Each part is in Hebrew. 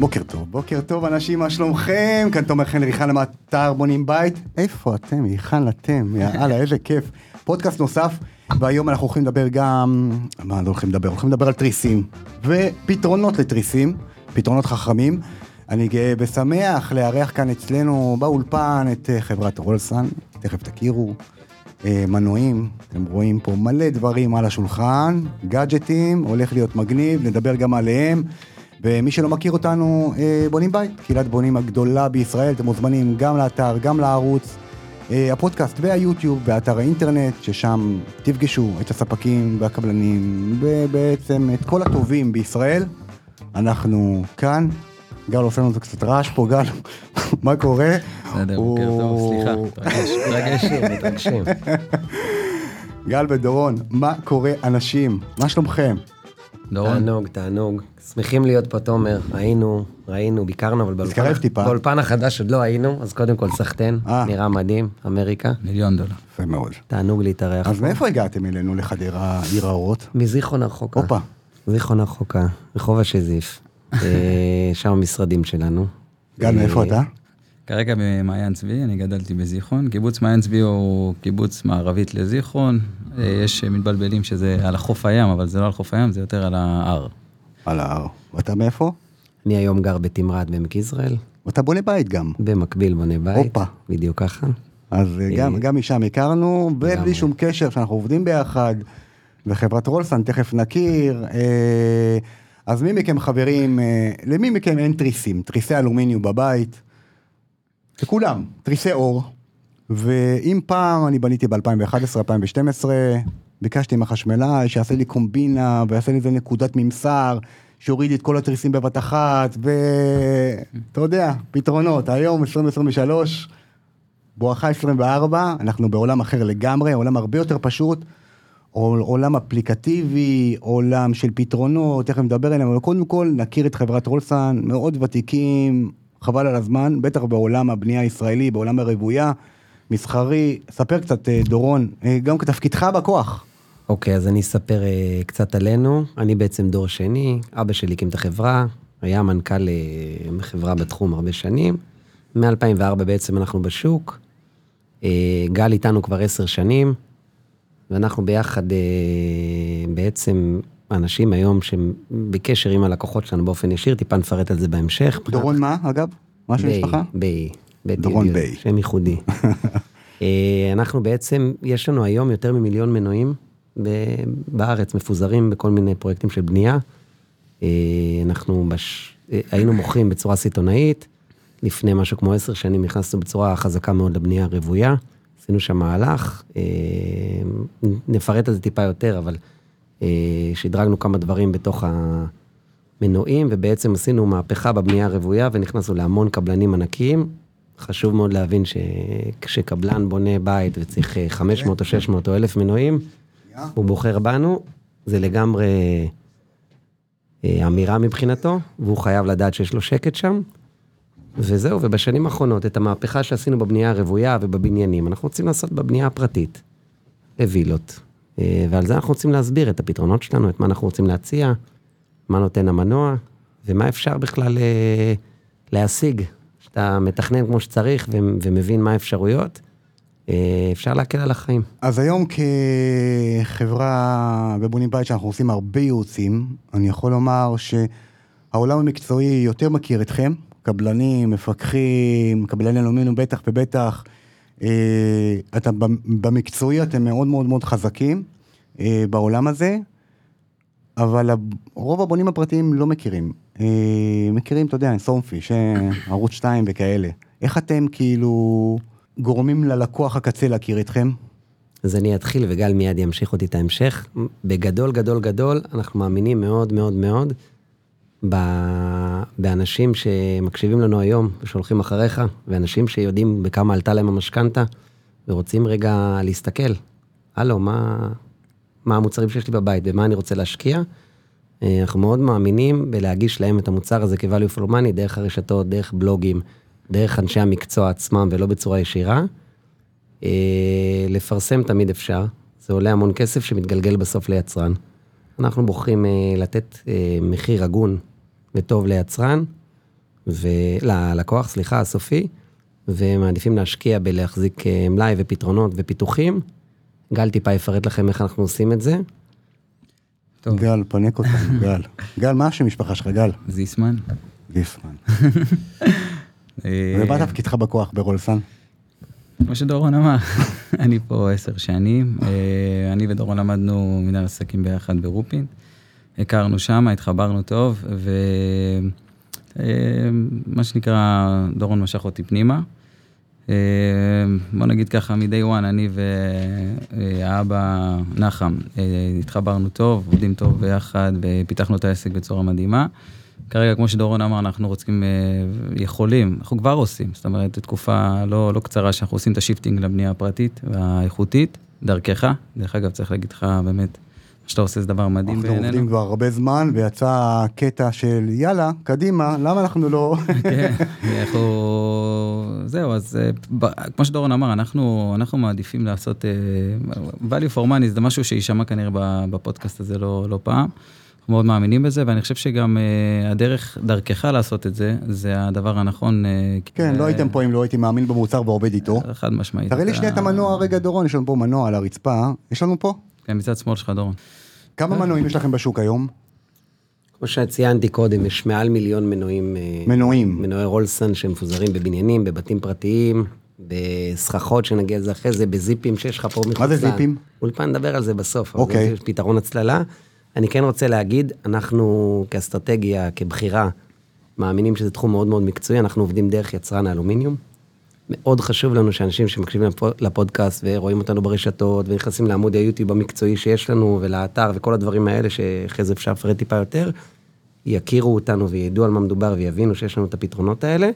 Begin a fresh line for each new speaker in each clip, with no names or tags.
בוקר טוב, בוקר טוב אנשים, מה שלומכם? כאן תומר חן ריחן למאתר בונים בית. איפה אתם? היכן אתם? יאללה, איזה כיף. פודקאסט נוסף, והיום אנחנו הולכים לדבר גם... מה לא הולכים לדבר? הולכים לדבר על תריסים, ופתרונות לתריסים, פתרונות חכמים. אני גאה ושמח לארח כאן אצלנו באולפן את אה, חברת רולסן, תכף תכירו. אה, מנועים, אתם רואים פה מלא דברים על השולחן, גאדג'טים, הולך להיות מגניב, נדבר גם עליהם. ומי שלא מכיר אותנו, אה, בונים בית, קהילת בונים הגדולה בישראל, אתם מוזמנים גם לאתר, גם לערוץ, אה, הפודקאסט והיוטיוב, באתר האינטרנט, ששם תפגשו את הספקים והקבלנים, ובעצם את כל הטובים בישראל. אנחנו כאן, גל עושה לנו קצת רעש פה, גל, מה קורה?
בסדר, בוקר טוב, סליחה, מתרגשים, מתרגשים.
גל ודורון, מה קורה אנשים? מה שלומכם?
דורון,
תענוג, תענוג. שמחים להיות פה, תומר. היינו, ראינו, ביקרנו, אבל באולפן-. באולפן החדש עוד לא היינו, אז קודם כל סחטיין,
אה.
נראה מדהים, אמריקה.
מיליון דולר.
יפה מאוד.
תענוג להתארח.
אז
פה.
מאיפה הגעתם אלינו לחדרה, עיר האורות?
מזיכרון הרחוקה.
הופה.
זיכרון הרחוקה, רחוב השזיף. אה, שם המשרדים שלנו.
גל, מאיפה
אה,
אתה?
כרגע במעיין צבי, אני גדלתי בזיכרון. קיבוץ מעיין צבי הוא קיבוץ מערבית לזיכרון. אה, יש מתבלבלים שזה על החוף הים, אבל זה לא על חוף הים, זה יותר על ההר.
על ההר. ואתה מאיפה?
אני היום גר בתמרת בעמק יזרעאל,
ואתה בונה בית גם.
במקביל בונה בית.
הופה.
בדיוק ככה.
אז אה, גם, גם משם הכרנו, ובלי. שום קשר שאנחנו עובדים ביחד, וחברת רולסן, תכף נכיר. אה, אז מי מכם חברים, אה, למי מכם אין תריסים? תריסי אלומיניום בבית? לכולם, תריסי אור. ואם פעם אני בניתי ב-2011-2012, ביקשתי מהחשמלאי שיעשה לי קומבינה ויעשה לי איזה נקודת ממסר, שיוריד לי את כל התריסים בבת אחת, ואתה יודע, פתרונות. היום 2023, בואכה 24, אנחנו בעולם אחר לגמרי, עולם הרבה יותר פשוט, עול- עולם אפליקטיבי, עולם של פתרונות, תכף נדבר עליהם, אבל קודם כל נכיר את חברת רולסן, מאוד ותיקים, חבל על הזמן, בטח בעולם הבנייה הישראלי, בעולם הרוויה, מסחרי. ספר קצת, אה, דורון, אה, גם כתפקידך בכוח.
אוקיי, אז אני אספר אה, קצת עלינו. אני בעצם דור שני, אבא שלי הקים את החברה, היה מנכ"ל אה, חברה בתחום הרבה שנים. מ-2004 בעצם אנחנו בשוק. אה, גל איתנו כבר עשר שנים, ואנחנו ביחד אה, בעצם אנשים היום שהם בקשר עם הלקוחות שלנו באופן ישיר, טיפה נפרט על זה בהמשך.
דורון מה, אגב? מה השם
ביי,
משפחה?
ביי. בית
דורון ביי.
שם ייחודי. אה, אנחנו בעצם, יש לנו היום יותר ממיליון מנועים בארץ, מפוזרים בכל מיני פרויקטים של בנייה. אה, אנחנו בש... אה, היינו מוכרים בצורה סיטונאית, לפני משהו כמו עשר שנים נכנסנו בצורה חזקה מאוד לבנייה הרוויה, עשינו שם מהלך, נפרט על זה טיפה יותר, אבל שדרגנו כמה דברים בתוך המנועים, ובעצם עשינו מהפכה בבנייה הרוויה ונכנסנו להמון קבלנים ענקיים. חשוב מאוד להבין שכשקבלן בונה בית וצריך אה, 500 או 600 או 1,000 מנועים, הוא בוחר בנו, זה לגמרי אה, אמירה מבחינתו, והוא חייב לדעת שיש לו שקט שם. וזהו, ובשנים האחרונות, את המהפכה שעשינו בבנייה הרוויה ובבניינים, אנחנו רוצים לעשות בבנייה הפרטית, בווילות. אה, ועל זה אנחנו רוצים להסביר את הפתרונות שלנו, את מה אנחנו רוצים להציע, מה נותן המנוע, ומה אפשר בכלל אה, להשיג. כשאתה מתכנן כמו שצריך ומבין מה האפשרויות, אה, אפשר להקל על החיים.
אז היום כחברה בבונים בית שאנחנו עושים הרבה ייעוצים, אני יכול לומר שהעולם המקצועי יותר מכיר אתכם, קבלנים, מפקחים, קבלני אלומיניום בטח ובטח. אה, אתה, במקצועי אתם מאוד מאוד מאוד חזקים אה, בעולם הזה, אבל רוב הבונים הפרטיים לא מכירים. אה, מכירים, אתה יודע, סומפיש, אה, ערוץ 2 וכאלה. איך אתם כאילו גורמים ללקוח הקצה להכיר אתכם?
אז אני אתחיל וגל מיד ימשיך אותי את ההמשך. בגדול, גדול, גדול, אנחנו מאמינים מאוד מאוד מאוד באנשים שמקשיבים לנו היום ושהולכים אחריך, ואנשים שיודעים בכמה עלתה להם המשכנתה, ורוצים רגע להסתכל, הלו, מה, מה המוצרים שיש לי בבית, במה אני רוצה להשקיע. אה, אנחנו מאוד מאמינים בלהגיש להם את המוצר הזה כ-value for money דרך הרשתות, דרך בלוגים, דרך אנשי המקצוע עצמם ולא בצורה ישירה. אה, לפרסם תמיד אפשר, זה עולה המון כסף שמתגלגל בסוף ליצרן. אנחנו בוחרים אה, לתת מחיר הגון וטוב ליצרן, וללקוח, סליחה, הסופי, ומעדיפים להשקיע בלהחזיק אה, מלאי ופתרונות ופיתוחים. גל טיפה יפרט לכם איך אנחנו עושים את זה.
טוב,
גל, פנק אותנו, גל. גל, מה השם משפחה שלך, גל?
זיסמן.
גיסמן.
אה,
ומה תפקידך בכוח ברולסן?
כמו שדורון אמר, אני פה עשר שנים. אה, אני ודורון למדנו מנהל עסקים ביחד ברופין. הכרנו שם, התחברנו טוב, ומה שנקרא, דורון משך אותי פנימה. אה, בוא נגיד ככה, מ-day one, אני והאבא נחם אה, התחברנו טוב, עובדים טוב ביחד, ופיתחנו את העסק בצורה מדהימה. כרגע, כמו שדורון אמר, אנחנו רוצים, אה, יכולים, אנחנו כבר עושים, זאת אומרת, זו תקופה לא, לא קצרה שאנחנו עושים את ה shifting לבנייה הפרטית והאיכותית, דרכך. דרך אגב, צריך להגיד לך, באמת, שאתה עושה זה דבר מדהים
אנחנו עובדים
בעינינו.
כבר הרבה זמן, ויצא קטע של יאללה, קדימה, למה אנחנו לא...
כן, אנחנו... זהו, אז אה, כמו שדורון אמר, אנחנו, אנחנו מעדיפים לעשות... אה, value for money זה משהו שיישמע כנראה בפודקאסט הזה לא, לא פעם. אנחנו מאוד מאמינים בזה, ואני חושב שגם אה, הדרך, דרכך לעשות את זה, זה הדבר הנכון. אה,
כן,
כי-
לא הייתם פה אם לא הייתי מאמין במוצר ועובד איתו.
חד משמעית.
תראה לי שנייה את המנוע רגע, דורון, יש לנו פה מנוע על הרצפה. יש לנו פה?
כן, מצד שמאל שלך, דורון.
כמה מנועים יש לכם בשוק היום?
כמו שציינתי קודם, יש מעל מיליון מנועים, אה,
מנועים.
מנועי רולסן שמפוזרים בבניינים, בבתים פרטיים, בסככות שנגיע לזה אחרי זה, בזיפים שיש לך פה מחוץ.
זה
ל-
זיפים?
אולפן נדבר על זה בסוף.
אוקיי.
זה פתרון הצללה. אני כן רוצה להגיד, אנחנו כאסטרטגיה, כבחירה, מאמינים שזה תחום מאוד מאוד מקצועי, אנחנו עובדים דרך יצרן האלומיניום. מאוד חשוב לנו שאנשים שמקשיבים לפו- לפודקאסט ורואים אותנו ברשתות ונכנסים לעמוד היוטיוב המקצועי שיש לנו ולאתר וכל הדברים האלה שאחרי זה אפשר לפרט טיפה יותר, יכירו אותנו וידעו על מה מדובר ויבינו שיש לנו את הפתרונות האלה.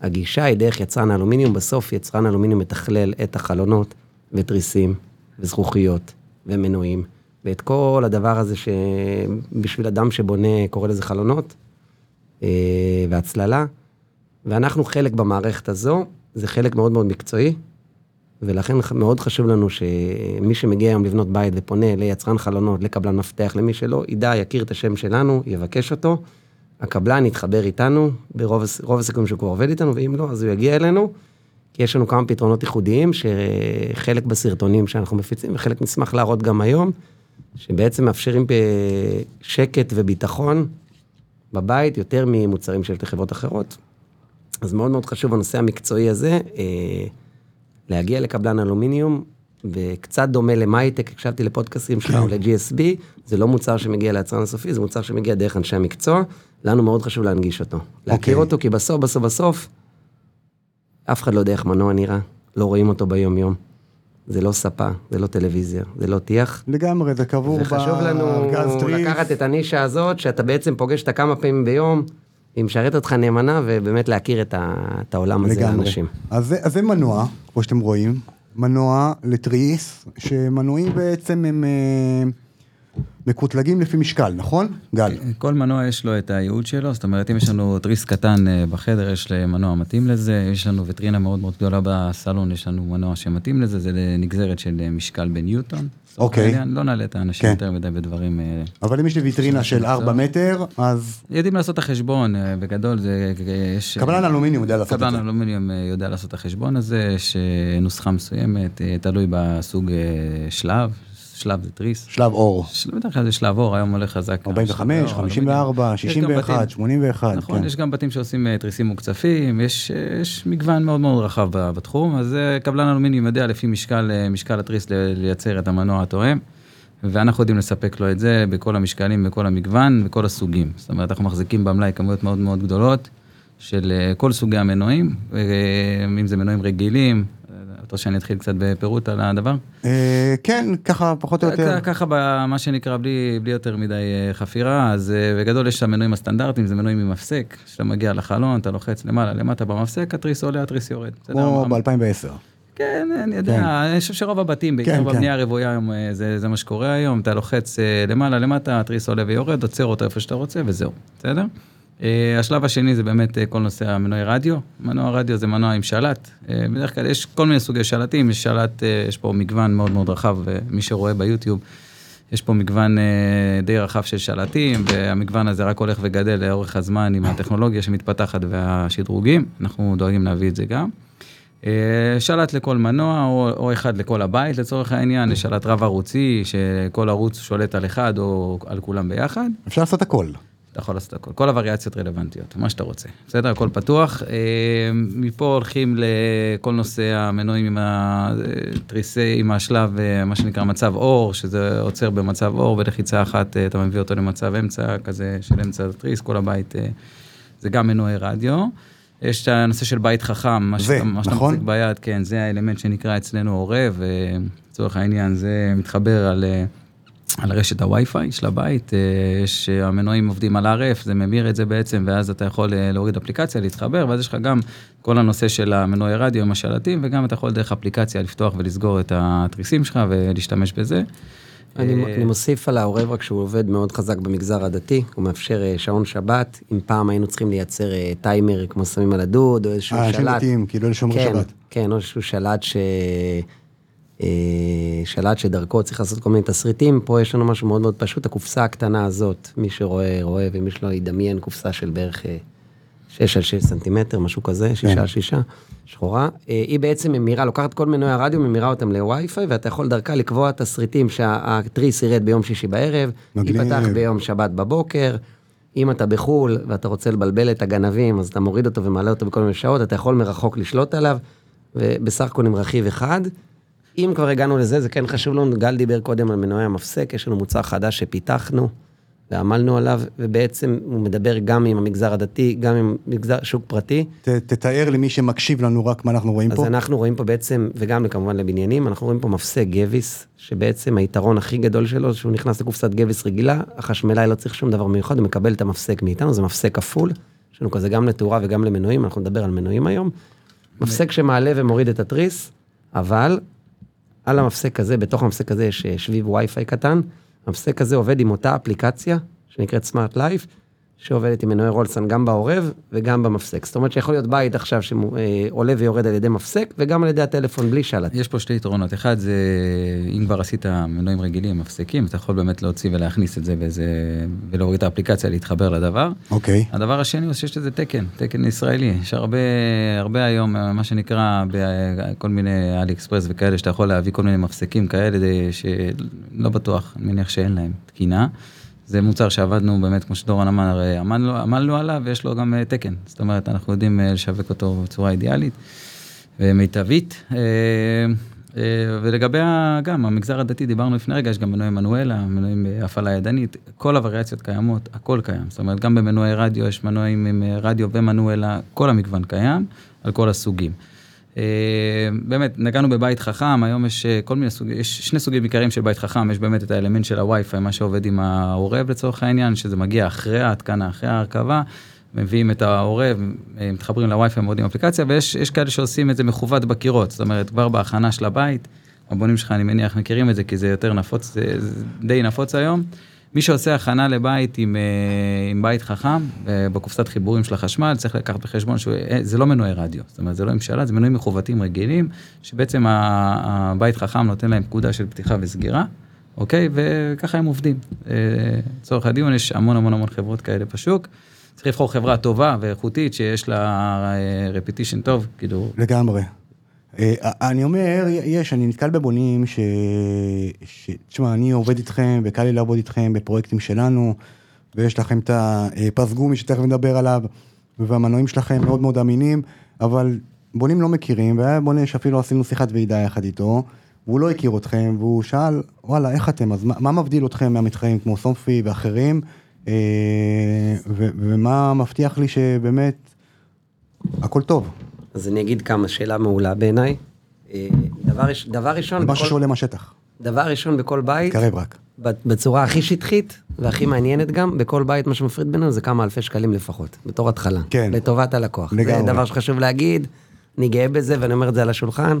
הגישה היא דרך יצרן האלומיניום, בסוף יצרן האלומיניום מתכלל את החלונות ותריסים וזכוכיות ומנועים ואת כל הדבר הזה שבשביל אדם שבונה, קורא לזה חלונות אה, והצללה. ואנחנו חלק במערכת הזו, זה חלק מאוד מאוד מקצועי, ולכן מאוד חשוב לנו שמי שמגיע היום לבנות בית ופונה ליצרן חלונות, לקבלן מפתח, למי שלא, ידע, יכיר את השם שלנו, יבקש אותו, הקבלן יתחבר איתנו, ברוב הס- רוב הסיכויים שהוא כבר עובד איתנו, ואם לא, אז הוא יגיע אלינו, כי יש לנו כמה פתרונות ייחודיים, שחלק בסרטונים שאנחנו מפיצים, וחלק נשמח להראות גם היום, שבעצם מאפשרים שקט וביטחון בבית, יותר ממוצרים של חברות אחרות. אז מאוד מאוד חשוב הנושא המקצועי הזה, אה, להגיע לקבלן אלומיניום, וקצת דומה למייטק, הקשבתי לפודקאסים שלך או ל-GSB, זה לא מוצר שמגיע ליצרן הסופי, זה מוצר שמגיע דרך אנשי המקצוע, לנו מאוד חשוב להנגיש אותו. להכיר
אוקיי.
אותו, כי בסוף, בסוף, בסוף, אף אחד לא יודע איך מנוע נראה, לא רואים אותו ביום-יום. זה לא ספה, זה לא טלוויזיה, זה לא טיח.
לגמרי, זה קבור
וחשוב לנו
בגז טריף.
לקחת את הנישה הזאת, שאתה בעצם פוגש אותה כמה פעמים ביום, היא משרת אותך נאמנה, ובאמת להכיר את, ה, את העולם הזה
לגמרי.
לאנשים.
אז אז זה מנוע, כמו שאתם רואים, מנוע לתריס, שמנועים בעצם הם אה, מקוטלגים לפי משקל, נכון? גל.
כל מנוע יש לו את הייעוד שלו, זאת אומרת, אם יש לנו תריס קטן אה, בחדר, יש מנוע מתאים לזה, יש לנו וטרינה מאוד מאוד גדולה בסלון, יש לנו מנוע שמתאים לזה, זה נגזרת של אה, משקל בניוטון.
אוקיי.
העניין, לא נעלה את האנשים
כן.
יותר מדי בדברים... אה,
אבל אם יש לי ויטרינה של 4 מטר, אז
יודעים לעשות את החשבון, בגדול, זה... יש...
קבלן אלומיניום יודע לעשות את
קבלן
זה.
אלומיניום אה, יודע לעשות את החשבון הזה, יש נוסחה מסוימת, תלוי בסוג שלב, שלב זה תריס.
שלב אור.
בדרך כלל זה שלב אור, היום הולך חזק.
45,
שלב אור,
54,
אלומיניום. יש גם
61,
בתים-
81,
נכון,
כן.
יש גם בתים שעושים אה, תריסים מוקצפים, יש, אה, יש מגוון מאוד מאוד רחב בתחום, אז אה, קבלן אלומיניום יודע לפי משקל, התריס לייצר את המנוע התואם, ואנחנו יודעים לספק לו את זה בכל המשקלים, בכל המגוון, בכל הסוגים. זאת אומרת, אנחנו מחזיקים במלאי כמויות מאוד מאוד גדולות של כל סוגי המנועים, אם זה מנועים רגילים, רוצה שאני אתחיל קצת בפירוט על הדבר?
אה, כן, ככה פחות או יותר.
ככה במה שנקרא בלי, בלי יותר מדי אה, חפירה, אז אה, בגדול יש את המנועים הסטנדרטיים, זה מנועים עם מפסק, כשאתה מגיע לחלון, אתה לוחץ למעלה, למטה במפסק, התריס עולה, התריס יורד.
כמו
מה-
ב-2010.
כן, אני יודע, אני חושב שרוב הבתים, בעיקר
כן,
בבנייה הרוויה היום, זה, זה מה שקורה היום, אתה לוחץ למעלה, למטה, התריס עולה ויורד, עוצר אותו איפה שאתה רוצה, וזהו, בסדר? אה, השלב השני זה באמת אה, כל נושא המנועי רדיו. מנוע רדיו זה מנוע עם שלט. אה, בדרך כלל יש כל מיני סוגי שלטים, יש שלט, יש פה מגוון מאוד מאוד רחב, אה, מי שרואה ביוטיוב. יש פה מגוון די רחב של שלטים, והמגוון הזה רק הולך וגדל לאורך הזמן עם הטכנולוגיה שמתפתחת והשדרוגים, אנחנו דואגים להביא את זה גם. שלט לכל מנוע או, או אחד לכל הבית לצורך העניין, יש שלט רב ערוצי שכל ערוץ שולט על אחד או על כולם ביחד.
אפשר לעשות הכל.
אתה יכול לעשות הכל, כל הווריאציות רלוונטיות, מה שאתה רוצה, בסדר? הכל פתוח. אה, מפה הולכים לכל נושא המנועים עם התריסי, עם השלב, אה, מה שנקרא מצב אור, שזה עוצר במצב אור, ולחיצה אחת אתה מביא אותו למצב אמצע, כזה של אמצע התריס, כל הבית, זה גם מנועי רדיו. יש את הנושא של בית חכם, מה שאתה, מה שאתה
נכון?
מחזיק ביד, כן, זה האלמנט שנקרא אצלנו עורב, לצורך העניין זה מתחבר על, על רשת הווי-פיי של הבית, יש, המנועים עובדים על RF, זה ממיר את זה בעצם, ואז אתה יכול להוריד אפליקציה, להתחבר, ואז יש לך גם כל הנושא של המנועי רדיו עם השלטים, וגם אתה יכול דרך אפליקציה לפתוח ולסגור את התריסים שלך ולהשתמש בזה.
אני, אני מוסיף על העורב רק שהוא עובד מאוד חזק במגזר הדתי, הוא מאפשר אה, שעון שבת, אם פעם היינו צריכים לייצר אה, טיימר כמו שמים על הדוד, או איזשהו
אה,
שלט.
אנשים דתיים, כאילו אלה שומרי
כן,
שבת.
כן, או איזשהו שלט ש... אה, שלט שדרכו צריך לעשות כל מיני תסריטים, פה יש לנו משהו מאוד מאוד פשוט, הקופסה הקטנה הזאת, מי שרואה, רואה, ומי שלא ידמיין קופסה של בערך 6 על 6 סנטימטר, משהו כזה, 6 על 6, שחורה. היא בעצם ממירה, לוקחת כל מנועי הרדיו, ממירה אותם לווי-פיי, ואתה יכול דרכה לקבוע תסריטים שהתריס ירד ביום שישי בערב. ייפתח ביום שבת בבוקר. אם אתה בחו"ל ואתה רוצה לבלבל את הגנבים, אז אתה מוריד אותו ומעלה אותו בכל מיני שעות, אתה יכול מרחוק לשלוט עליו, ובסך הכל עם רכיב אחד. אם כבר הגענו לזה, זה כן חשוב לנו, גל דיבר קודם על מנועי המפסק, יש לנו מוצר חדש שפיתחנו ועמלנו עליו, ובעצם הוא מדבר גם עם המגזר הדתי, גם עם מגזר שוק פרטי.
ת, תתאר למי שמקשיב לנו רק מה אנחנו רואים
אז
פה.
אז אנחנו רואים פה בעצם, וגם כמובן לבניינים, אנחנו רואים פה מפסק גביס, שבעצם היתרון הכי גדול שלו, שהוא נכנס לקופסת גביס רגילה, החשמלאי לא צריך שום דבר מיוחד, הוא מקבל את המפסק מאיתנו, זה מפסק כפול, יש לנו כזה גם לתאורה וגם למנועים, אנחנו נדבר על מנועים היום. מפסק שמעלה ומוריד את התריס, אבל על המפסק הזה, בתוך המפסק הזה יש אה, שביב וי-פיי קטן, המפסק הזה עובד עם אותה אפליקציה, שנקראת סמארט לייף, שעובדת עם מנועי רולסון גם בעורב וגם במפסק. זאת אומרת שיכול להיות בית עכשיו שעולה ויורד על ידי מפסק, וגם על ידי הטלפון בלי שלט.
יש פה שתי יתרונות, אחד זה אם כבר עשית מנועים רגילים, מפסקים, אתה יכול באמת להוציא ולהכניס את זה וזה, ולהוריד את האפליקציה, להתחבר לדבר.
אוקיי.
הדבר השני הוא שיש לזה תקן, תקן ישראלי, יש הרבה, הרבה היום מה שנקרא בכל מיני אלי אקספרס וכאלה, שאתה יכול להביא כל מיני מפסקים כאלה שלא בטוח, אני מניח שאין להם תקינה. זה מוצר שעבדנו באמת, כמו שדורון אמר, עמלנו, עמלנו עליו ויש לו גם תקן. זאת אומרת, אנחנו יודעים לשווק אותו בצורה אידיאלית ומיטבית. ולגבי גם המגזר הדתי, דיברנו לפני רגע, יש גם מנועי מנואלה, מנועים בהפעלה ידנית, כל הווריאציות קיימות, הכל קיים. זאת אומרת, גם במנועי רדיו יש מנועים עם רדיו ומנואלה, כל המגוון קיים, על כל הסוגים. באמת, נגענו בבית חכם, היום יש כל מיני סוגים, יש שני סוגים עיקריים של בית חכם, יש באמת את האלמנט של הווי-פיי, מה שעובד עם העורב לצורך העניין, שזה מגיע אחרי ההתקנה, אחרי ההרכבה, מביאים את העורב, מתחברים לווי-פיי, מורידים אפליקציה, ויש כאלה שעושים את זה מכוות בקירות, זאת אומרת, כבר בהכנה של הבית, הבונים שלך, אני מניח, מכירים את זה, כי זה יותר נפוץ, זה, זה די נפוץ היום. מי שעושה הכנה לבית עם, עם בית חכם, בקופסת חיבורים של החשמל, צריך לקחת בחשבון שזה לא מנועי רדיו, זאת אומרת, זה לא שלט, זה מנועים מכוותים רגילים, שבעצם הבית חכם נותן להם פקודה של פתיחה וסגירה, אוקיי? וככה הם עובדים. לצורך הדיון, יש המון המון המון חברות כאלה בשוק. צריך לבחור חברה טובה ואיכותית, שיש לה רפיטישן טוב, כאילו...
לגמרי. אני אומר, יש, אני נתקל בבונים ש... תשמע, אני עובד איתכם, וקל לי לעבוד איתכם בפרויקטים שלנו, ויש לכם את הפס גומי שתכף נדבר עליו, והמנועים שלכם מאוד מאוד אמינים, אבל בונים לא מכירים, והיה בונה שאפילו עשינו שיחת ועידה יחד איתו, והוא לא הכיר אתכם, והוא שאל, וואלה, איך אתם, אז מה, מה מבדיל אתכם מהמתחרים כמו סומפי ואחרים, ו- ומה מבטיח לי שבאמת הכל טוב.
אז אני אגיד כמה, שאלה מעולה בעיניי. דבר, דבר ראשון...
משהו שעולה מהשטח.
דבר ראשון בכל בית...
קרב רק.
בצורה הכי שטחית והכי מעניינת גם, בכל בית מה שמפריד בינינו זה כמה אלפי שקלים לפחות, בתור התחלה.
כן.
לטובת הלקוח.
לגמרי.
זה דבר שחשוב להגיד, אני גאה בזה ואני אומר את זה על השולחן.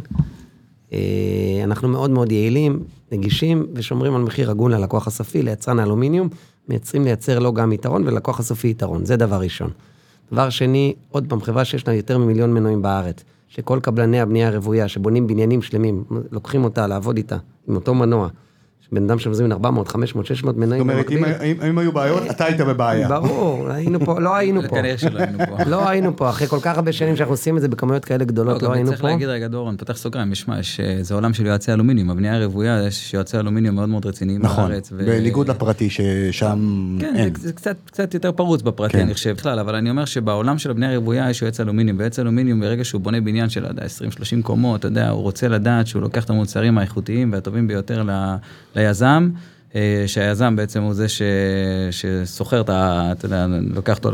אנחנו מאוד מאוד יעילים, נגישים ושומרים על מחיר הגון ללקוח הסופי, ליצרן האלומיניום, מייצרים לייצר לו גם יתרון וללקוח הסופי יתרון, זה דבר ראשון. דבר שני, עוד פעם, חברה שיש לה יותר ממיליון מנועים בארץ, שכל קבלני הבנייה הרוויה שבונים בניינים שלמים, לוקחים אותה לעבוד איתה, עם אותו מנוע, בן אדם שמזמין 400, 500, 600
זאת
מנויים
אומרת, אם-
במקביל.
היו בעיות, אתה היית בבעיה.
ברור, היינו פה, לא היינו פה.
כנראה שלא היינו פה.
לא היינו פה, אחרי כל כך הרבה שנים שאנחנו עושים את זה בכמויות כאלה
לא,
גדולות, לא
גם
היינו
צריך
פה.
להגיד רגע דורון, פתח סוגריים, יש, אה, זה עולם של יועצי אלומיניום, הבנייה הרוויה, יש יועצי אלומיניום מאוד מאוד רציניים
נכון,
בארץ. ו-
בניגוד לפרטי ששם
כן,
אין.
זה, זה קצת, קצת יותר פרוץ בפרטי,
כן.
אני חושב בכלל, אבל אני אומר שבעולם של הבנייה הרוויה יש יועץ אלומיניום, ויועץ אלומיניום ברגע שהוא בונה בניין של, לא יודע, 20-30 קומות, אתה יודע, הוא רוצה לדעת שהוא לוקח את המוצרים האיכותיים והטובים ביותר ל, ליזם, אה, שהיזם בעצם הוא זה ש, שסוחר את ה... אתה יודע, לוקח אותו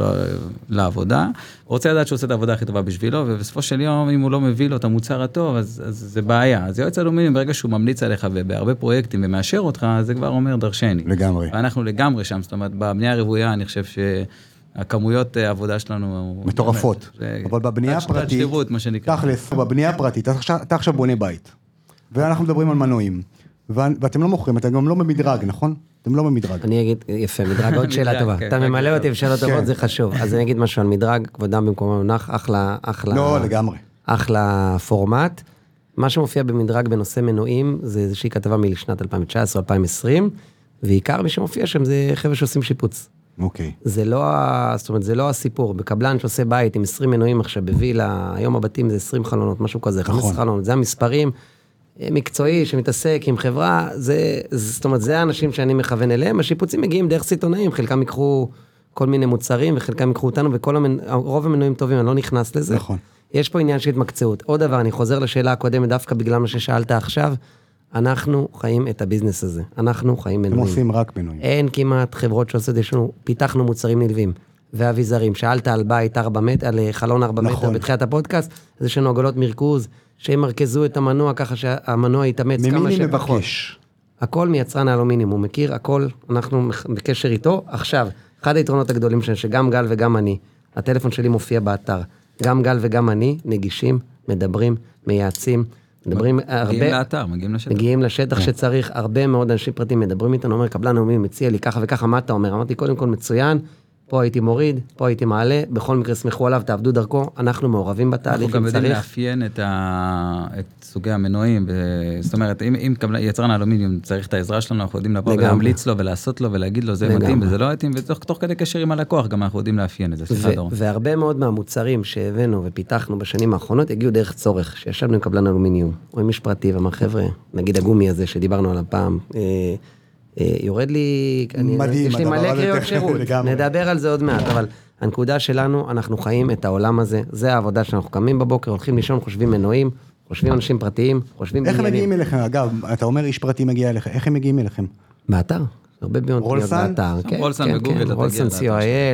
לעבודה, הוא רוצה לדעת שהוא עושה את העבודה הכי טובה בשבילו, ובסופו של יום, אם הוא לא מביא לו את המוצר הטוב, אז, אז זה בעיה. אז יועץ אלומיניום, ברגע שהוא ממליץ עליך ובהרבה פרויקטים ומאשר אותך, זה כבר אומר דרשני.
לגמרי.
ואנחנו לגמרי שם, זאת אומרת, בבנייה הרוויה, אני חושב שהכמויות אה, עבודה שלנו...
מטורפות.
באמת,
אבל בבנייה הפרטית. תכלס, בבנייה הפרטית, אתה עכשיו בונה בית. ואנחנו מדברים על מנועים. ואתם לא מוכרים, אתם גם לא במדרג, נכון? אתם לא במדרג.
אני אגיד, יפה, מדרג, עוד שאלה טובה.
כן,
אתה ממלא. אותי בשאלות טובות,
כן.
זה חשוב. אז אני אגיד משהו על מדרג, כבודם במקומו מונח, אחלה, אחלה.
לא, לגמרי.
אחלה פורמט. מה שמופיע במדרג בנושא מנועים, זה איזושהי כתבה משנת 2019-2020, ועיקר מי שמופיע שם זה חבר'ה שעושים שיפוץ.
אוקיי.
זה לא, זאת אומרת, זה לא הסיפור. בקבלן שעושה בית עם 20 מנועים עכשיו בווילה, היום הבתים זה 20 חלונות, משהו כזה, 15
נכון.
חלונות, זה המספרים. מקצועי שמתעסק עם חברה, זה, זאת אומרת, זה האנשים שאני מכוון אליהם. השיפוצים מגיעים דרך סיטונאים, חלקם ייקחו כל מיני מוצרים וחלקם ייקחו אותנו, וכל המנ... רוב המנועים טובים, אני לא נכנס לזה.
נכון.
יש פה עניין של התמקצעות. עוד דבר, אני חוזר לשאלה הקודמת, דווקא בגלל מה ששאלת עכשיו, אנחנו חיים את הביזנס הזה. אנחנו חיים
אתם
מנועים.
עושים רק מנועים.
אין כמעט חברות שעושות, יש לנו, פיתחנו מוצרים נלווים ואביזרים. שאלת על בית 4 מטר, על אה, חלון 4
נכון.
מטר בתחילת הפודקאסט, אז יש לנו עגלות מרכוז, שימרכזו את המנוע ככה שהמנוע יתאמץ כמה
ממי אני. מבקש?
הכל מיצרן האלומיניום, הוא מכיר הכל, אנחנו בקשר איתו. עכשיו, אחד היתרונות הגדולים שלנו, שגם גל וגם אני, הטלפון שלי מופיע באתר, גם גל וגם אני נגישים, מדברים, מייעצים, מדברים הרבה...
מגיעים לאתר, מגיעים לשטח.
מגיעים
כן.
לשטח שצריך, הרבה מאוד אנשים פרטיים מדברים איתנו, אומר קבלן לאומי מציע לי ככה וככה, מה אתה אומר? אמרתי, קודם כל מצוין, פה הייתי מוריד, פה הייתי מעלה, בכל מקרה סמכו עליו, תעבדו דרכו, אנחנו מעורבים
אנחנו
בתהליך,
גם
אם
יודעים
צריך.
לאפיין את, ה... את סוגי המנועים, ו... זאת אומרת, אם, אם יצרן האלומיניום צריך את העזרה שלנו, אנחנו יודעים לבוא. ולהמליץ לו ולעשות לו ולהגיד לו, זה
לגמרי.
מתאים וזה לא מתאים, ותוך תוך כדי קשר עם הלקוח גם אנחנו יודעים לאפיין את זה, סליחה דורון.
והרבה מאוד מהמוצרים שהבאנו ופיתחנו בשנים האחרונות הגיעו דרך צורך, שישבנו עם קבלן אלומיניום, או עם איש פרטי ואמר חבר'ה, נגיד הגומי הזה שדיברנו עליו פעם, אה, יורד לי, אני-
מדהים,
יש לי מלא קריאות שירות,
לגמרי.
נדבר על זה עוד מעט, אבל הנקודה שלנו, אנחנו חיים את העולם הזה, זה העבודה שאנחנו קמים בבוקר, הולכים לישון, חושבים מנועים, חושבים אנשים פרטיים, חושבים
איך הם מגיעים
בניינים.
אליכם? אגב, אתה אומר איש פרטי מגיע אליכם, איך הם מגיעים אליכם?
באתר, הרבה מאוד פניות? באתר, כן,
רולסן
כן,
בגוגל,
כן, רולסן co.il,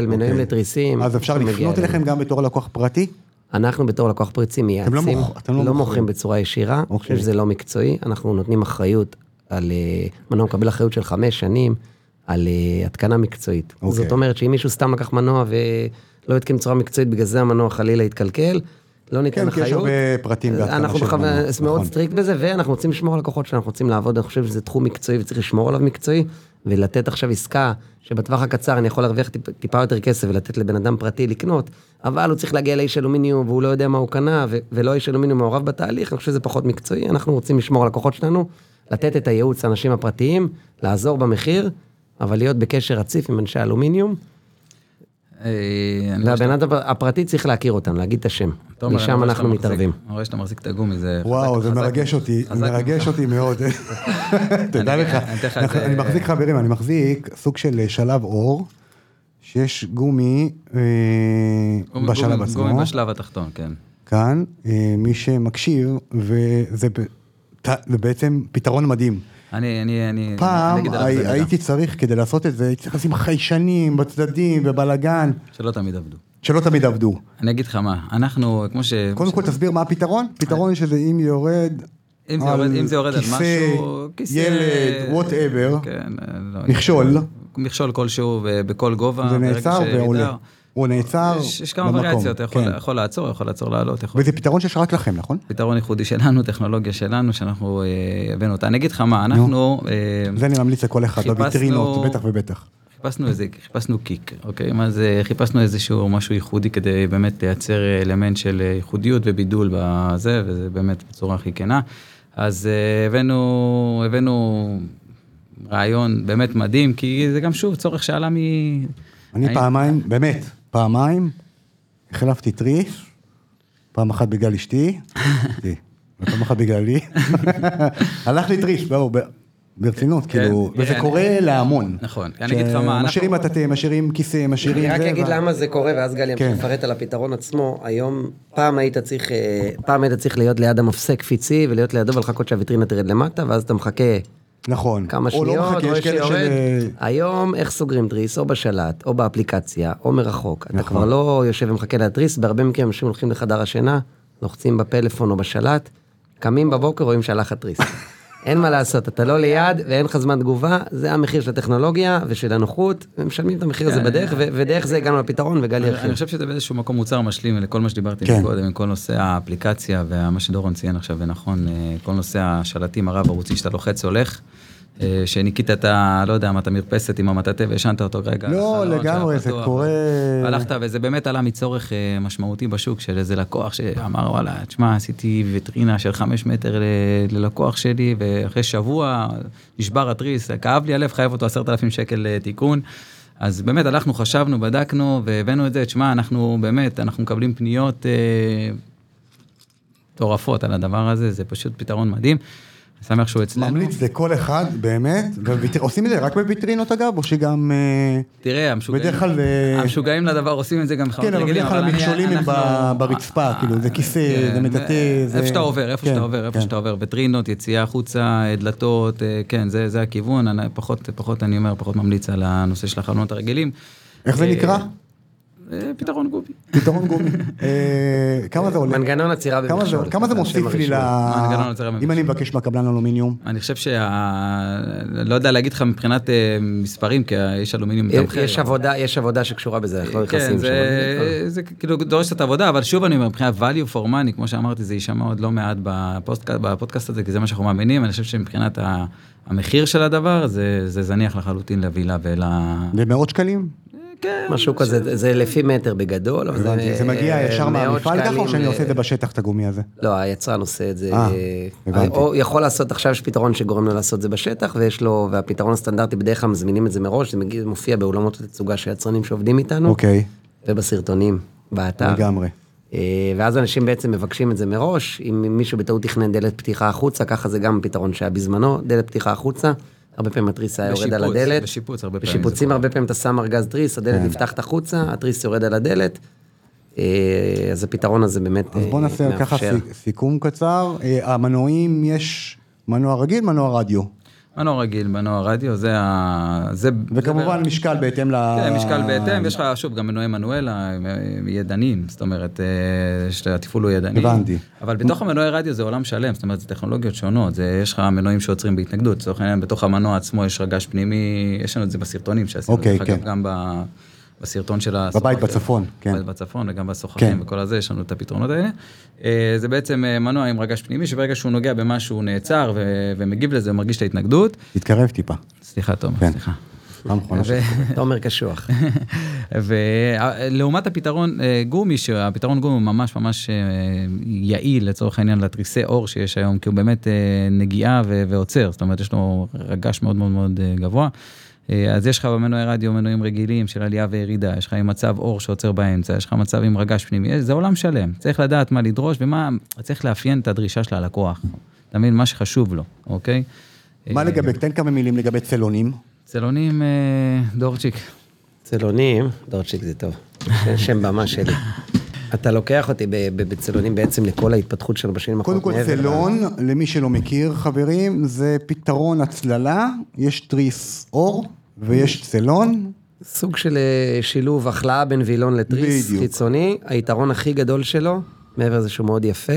מנועים
אוקיי.
לתריסים,
אז אפשר לפנות. אליכם גם בתור לקוח פרטי?
אנחנו בתור לקוח פריצי מייעצים,
לא מוכ- לא
לא
מוכרים.
בצורה ישירה, אני
אוקיי.
חושב שזה לא מקצועי, אנחנו נותנים אחריות על, אה, מנוע מקבל אחריות של חמש שנים על אה, התקנה מקצועית.
אוקיי.
זאת אומרת שאם מישהו סתם לקח מנוע ולא התקין בצורה מקצועית, בגלל זה המנוע חלילה יתקלקל, לא ניתן
כן, כי יש
אחריות.
הרבה פרטים בהתקנה
אנחנו
של מנוע,
מאוד
נכון.
strict בזה, ואנחנו רוצים לשמור על לקוחות שאנחנו רוצים לעבוד, אני חושב שזה תחום מקצועי וצריך לשמור עליו מקצועי, ולתת עכשיו עסקה שבטווח הקצר אני יכול להרוויח טיפ, טיפה יותר כסף ולתת לבן אדם פרטי לקנות, אבל הוא צריך להגיע לאיש אלומיניום והוא לא יודע מה הוא קנה, ולא איש אלומיניום מעורב בתהליך, אני חושב שזה פחות מקצועי, אנחנו רוצים לשמור על לקוחות שלנו, לתת את הייעוץ לאנשים הפרטיים, לעזור במחיר, אבל להיות בקשר רציף עם אנשי אלומיניום,
אה,
והבן אדם הפרטי צריך להכיר אותם, להגיד את השם, משם אנחנו מתערבים.
אני רואה שאתה מחזיק את הגומי, זה חזק.
וואו, זה מרגש אותי, מרגש. אותי מאוד. תדע לך,
אני
מחזיק חברים, אני מחזיק סוג של שלב אור, שיש גומי אה, בשלב עצמו,
גומי בשלב התחתון, כן.
כאן, אה, מי שמקשיב, וזה זה בעצם פתרון מדהים.
אני, אני, אני, אני
פעם
עליו
הי-. הייתי צריך, כדי לעשות את זה, הייתי צריך לשים חיישנים בצדדים ובלאגן,
שלא תמיד עבדו.
שלא תמיד עבדו.
אני אגיד לך מה, אנחנו, כמו ש...
קודם כל תסביר מה הפתרון, פתרון שזה אם יורד,
אם זה יורד, אם זה יורד על משהו, כיסא,
ילד, whatever,
כן, לא,
מכשול,
מכשול כלשהו ו- בכל גובה.
זה נעצר ועולה. הוא נעצר
יש, יש כמה
במקום,
וריאציות, אתה יכול,
כן.
יכול לעצור, יכול לעצור לעלות, יכול...
וזה פתרון שיש רק לכם, נכון?
פתרון ייחודי שלנו, טכנולוגיה שלנו, שאנחנו אה, הבאנו אותה. אני אגיד לך מה, אנחנו אה,
זה אני ממליץ לכל אחד, בוויטרינות, בטח ובטח.
חיפשנו איזה, חיפשנו קיק, אוקיי? מה זה, חיפשנו איזשהו משהו ייחודי כדי באמת לייצר אלמנט של אה, ייחודיות ובידול בזה, וזה באמת בצורה הכי כנה. אז אה, הבאנו, הבאנו רעיון באמת מדהים, כי זה גם שוב צורך שעלה מ...
אני פעמיים, באמת, פעמיים, החלפתי תריס, פעם אחת בגלל אשתי, ופעם אחת בגללי. הלך לי תריס, ב- ברצינות,
כן,
כאילו, וזה
כן.
קורה להמון.
נכון, אני אגיד לך מה, אנחנו-
משאירים מטאטא, משאירים כיסא, משאירים
אני רק אגיד
ו-
למה זה קורה, ואז גל ימשיך
כן.
לפרט על הפתרון עצמו. היום, פעם היית צריך, אה, פעם היית צריך להיות ליד המפסק קפיצי, ולהיות לידו ולחכות שהוויטרינה תרד למטה, ואז אתה מחכה
נכון.
כמה
או לא
שניות,
מחכה,
או
יש
יש
כאלה
שיורד.
של-
היום, איך סוגרים תריס? או בשלט, או באפליקציה, או מרחוק. אתה
נכון.
כבר לא יושב ומחכה להתריס, בהרבה מקרים אנשים הולכים לחדר השינה, לוחצים בפלאפון או בשלט, קמים בבוקר, רואים שהלך התריס. אין מה לעשות, אתה לא ליד ואין לך זמן תגובה, זה המחיר של הטכנולוגיה ושל הנוחות, ומשלמים את המחיר הזה
כן,
בדרך, ודרך זה הגענו לפתרון וגל
אני
ירחיב.
חושב שזה באיזשהו מקום מוצר משלים לכל מה שדיברתי
כן.
קודם, כל נושא האפליקציה ומה שדורון ציין עכשיו ונכון, אה, כל נושא השלטים הרב ערוצי שאתה לוחץ הולך, שניקית את ה... לא יודע מה, את המרפסת עם המטאטא והשנת אותו רגע.
לא, לגמרי, זה. קורה-
הלכת וזה באמת עלה מצורך אה, משמעותי בשוק של איזה לקוח שאמר וואלה, תשמע, עשיתי ויטרינה של חמש מטר ללקוח שלי ואחרי שבוע נשבר התריס, כאב לי הלב, חייב אותו עשרת אלפים שקל אה, תיקון. אז באמת הלכנו, חשבנו, בדקנו והבאנו את זה, תשמע, אנחנו באמת, אנחנו מקבלים פניות אה, מטורפות על הדבר הזה, זה פשוט פתרון מדהים. שמח שהוא אצלנו.
ממליץ לכל אחד, באמת, עושים את זה רק בוויטרינות אגב, או שגם... אה,
תראה, המשוגעים,
בדרך כלל, אה,
המשוגעים לדבר עושים את זה גם בחנות
כן, אבל
רגילים,
בדרך כלל המכשולים הם ברצפה, כאילו, זה כיסא,
כן,
זה מטאטא, זה-
איפה שאתה עובר, איפה
כן,
שאתה עובר, איפה
כן.
שאתה עובר, ויטרינות, יציאה החוצה, אה, דלתות, אה, כן, זה זה הכיוון, אני- פחות, פחות, אני אומר, פחות ממליץ על הנושא של החלונות הרגילים.
איך זה
אה,
נקרא?
אה, פתרון גובי.
פתרון גומי. אה, כמה זה עולה?
מנגנון עצירה במכשול.
כמה זה מוסיף לי ל...
מנגנון עצירה
אם
במכשול.
אני מבקש מהקבלן אלומיניום?
אני חושב שה... לא יודע להגיד לך מבחינת אה, מספרים, כי האיש אלומיניום מתמחר.
יש עבודה, יש עבודה שקשורה בזה, אנחנו לא
כן,
נכנסים
זה,
שם.
זה כאילו דורש קצת עבודה, אבל שוב אני אומר, מבחינת value for money, כמו שאמרתי, זה יישמע עוד לא מעט בפודקאסט, הזה, כי זה מה שאנחנו מאמינים, אני חושב שמבחינת המחיר של הדבר, זה, זה זניח לחלוטין לווילה ול...
זה מאות שקלים?
כן,
משהו כזה, זה- זה לפי מטר בגדול, אבל
הבנתי. זה מגיע ישר
מאות
מהמפעל ככה, או שאני
אה,
עושה את זה בשטח, את הגומי הזה?
לא, היצרן עושה את זה,
אה, הבנתי.
או יכול לעשות, עכשיו יש פתרון שגורם לו לעשות את זה בשטח, ויש לו, והפתרון הסטנדרטי בדרך כלל מזמינים את זה מראש, זה מגיע, מופיע באולמות התצוגה של יצרנים שעובדים איתנו,
אוקיי,
ובסרטונים, באתר.
לגמרי.
אה, ואז אנשים בעצם מבקשים את זה מראש, אם מישהו בטעות תכנן דלת פתיחה החוצה, ככה זה גם פתרון שהיה בזמנו, דלת פתיחה החוצה, הרבה פעמים התריס היה יורד על הדלת.
בשיפוץ הרבה פעמים
בשיפוצים. הרבה פעמים אתה שם ארגז תריס, הדלת
כן.
נפתחת החוצה, התריס יורד על הדלת. אה, אז הפתרון הזה באמת
אז בוא
אה,
נעשה ככה
מאפשר.
סי- סיכום קצר. אה, המנועים, יש מנוע רגיל, מנוע רדיו.
מנוע רגיל, מנוע רדיו, זה ה... זה...
וכמובן משקל בהתאם ל...
כן, משקל בהתאם, יש לך שוב גם מנועי מנואלה, ידניים, זאת אומרת, אה, שהתפעול הוא ידני.
הבנתי.
אבל בתוך המנועי רדיו זה עולם שלם, זאת אומרת, זה טכנולוגיות שונות, זה, יש לך מנועים שעוצרים בהתנגדות, לצורך העניין, בתוך המנוע עצמו יש רגש פנימי, יש לנו את זה בסרטונים שעשינו,
אוקיי,
דרך אגב,
כן.
גם ב... בסרטון של
בבית
הסוחרים.
בצפון, כן.
בבית בצפון וגם בסוחרים
כן.
וכל הזה, יש לנו את הפתרונות האלה. אה, זה בעצם אה, מנוע עם רגש פנימי, שברגע שהוא נוגע במשהו הוא נעצר ו- ומגיב לזה, הוא מרגיש את ההתנגדות.
תתקרב טיפה.
סליחה, תומר,
כן.
סליחה.
פעם אחרונה
ו-
תומר קשוח.
ולעומת הפתרון אה, גומי, שהפתרון גומי הוא ממש ממש יעיל לצורך העניין לתריסי אור שיש היום, כי הוא באמת נגיעה ו- ועוצר, זאת אומרת יש לו רגש מאוד מאוד מאוד גבוה. אה, אז יש לך במנועי רדיו מנועים רגילים של עלייה וירידה, יש לך עם מצב אור שעוצר באמצע, יש לך מצב עם רגש פנימי, יש- זה עולם שלם, צריך לדעת מה לדרוש ומה, צריך לאפיין את הדרישה של הלקוח, אתה מבין? מה שחשוב לו, אוקיי?
מה
אה,
לגבי, תן כמה מילים לגבי צלונים.
צלונים אה, דורצ'יק.
צלונים, דורצ'יק זה טוב, שם במה שלי. אתה לוקח אותי בצלונים בעצם לכל ההתפתחות שלנו בשנים
קודם
האחרונות.
כל
מעבר ל-
צלון, למי שלא מכיר חברים, זה פתרון הצללה, יש תריס אור ויש צלון.
סוג של אה, שילוב החלאה בין וילון לתריס
בדיוק.
חיצוני. היתרון הכי גדול שלו, מעבר לזה שהוא מאוד יפה,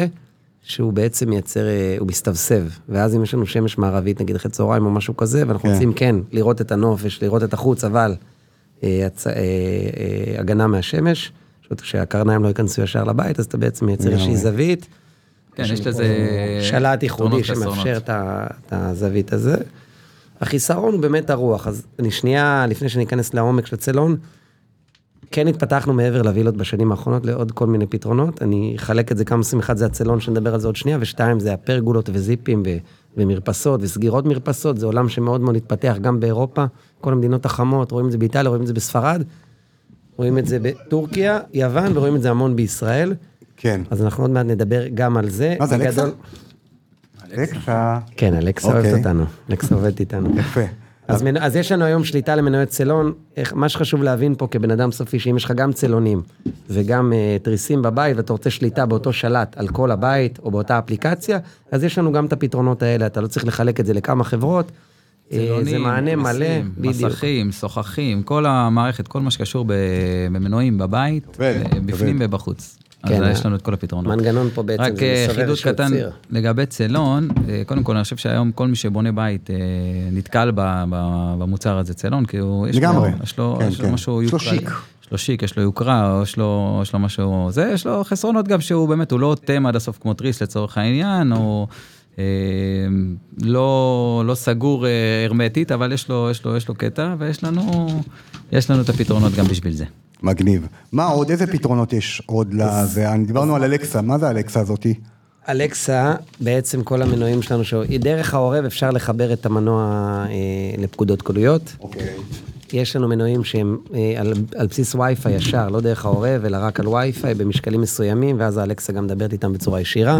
שהוא בעצם מייצר, אה, הוא מסתבסב. ואז אם יש לנו שמש מערבית, נגיד אחרי צהריים או משהו כזה, ואנחנו
כן.
רוצים כן לראות את הנופש, לראות את החוץ, אבל אה, הצ... אה, אה, הגנה מהשמש, פשוט כשהקרניים לא ייכנסו ישר לבית, אז אתה בעצם מייצר איזושהי. זווית.
כן, יש לזה...
שלט ייחודי. שמאפשר את הזווית הזה. החיסרון הוא באמת הרוח, אז אני שנייה, לפני שאני אכנס לעומק של הצלון, כן התפתחנו מעבר לווילות בשנים האחרונות לעוד כל מיני פתרונות. אני אחלק את זה כמה נושאים, אחד זה הצלון שנדבר על זה עוד שנייה, ושתיים זה הפרגולות וזיפים ו- ומרפסות וסגירות מרפסות, זה עולם שמאוד מאוד התפתח גם באירופה, כל המדינות החמות, רואים את זה באיטליה, רואים את זה בספרד, רואים את זה בטורקיה, יוון, ורואים את זה המון בישראל.
כן.
אז אנחנו עוד מעט נדבר גם על זה.
מה זה, אלקסה?
בגדול-
אלקסה.
כן, אלכסה
אוקיי.
אוהבת אותנו, אלכסה עובדת איתנו.
יפה.
אז, מנ... אז יש לנו היום שליטה למנועי צלון, איך, מה שחשוב להבין פה כבן אדם סופי, שאם יש לך גם צלונים וגם uh, תריסים בבית ואתה רוצה שליטה באותו שלט על כל הבית או באותה אפליקציה, אז יש לנו גם את הפתרונות האלה, אתה לא צריך לחלק את זה לכמה חברות. אה, זה
צילונים,
מענה מלא, בדיוק.
מסכים, שוחחים, כל המערכת, כל מה שקשור במנועים בבית, אה, בפנים. ובחוץ.
כן,
אז יש
ה-
לנו את כל הפתרונות.
מנגנון פה בעצם,
רק
זה
אה,
לסובב
חידוד
איזשהו
קטן
ציר.
לגבי צלון, אה, קודם כל אני חושב שהיום כל מי שבונה בית אה, נתקל במוצר הזה צלון, כי הוא, יש
לגמרי.
לו, יש לו,
כן,
יש לו
כן.
משהו
יש לו. שיק.
יש לו שיק, יש לו יוקרה, או יש לו, יש לו משהו, זה, יש לו חסרונות גם שהוא באמת, הוא לא אוטם עד הסוף כמו תריס לצורך העניין, או אה, לא, לא סגור אה, הרמטית, אבל יש לו, יש לו, יש לו קטע, ויש לנו, יש לנו את הפתרונות גם בשביל זה.
מגניב. מה עוד, איזה פתרונות יש עוד לזה? אני- דיברנו על אלקסה, מה זה אלקסה הזאתי?
אלכסה, בעצם כל המנועים שלנו, דרך העורב אפשר לחבר את המנוע אה, לפקודות קוליות.
אוקיי.
יש לנו מנועים שהם אה, על, על בסיס וי-פיי ישר, לא דרך העורב, אלא רק על וי-פיי במשקלים מסוימים, ואז האלקסה גם מדברת איתם בצורה ישירה.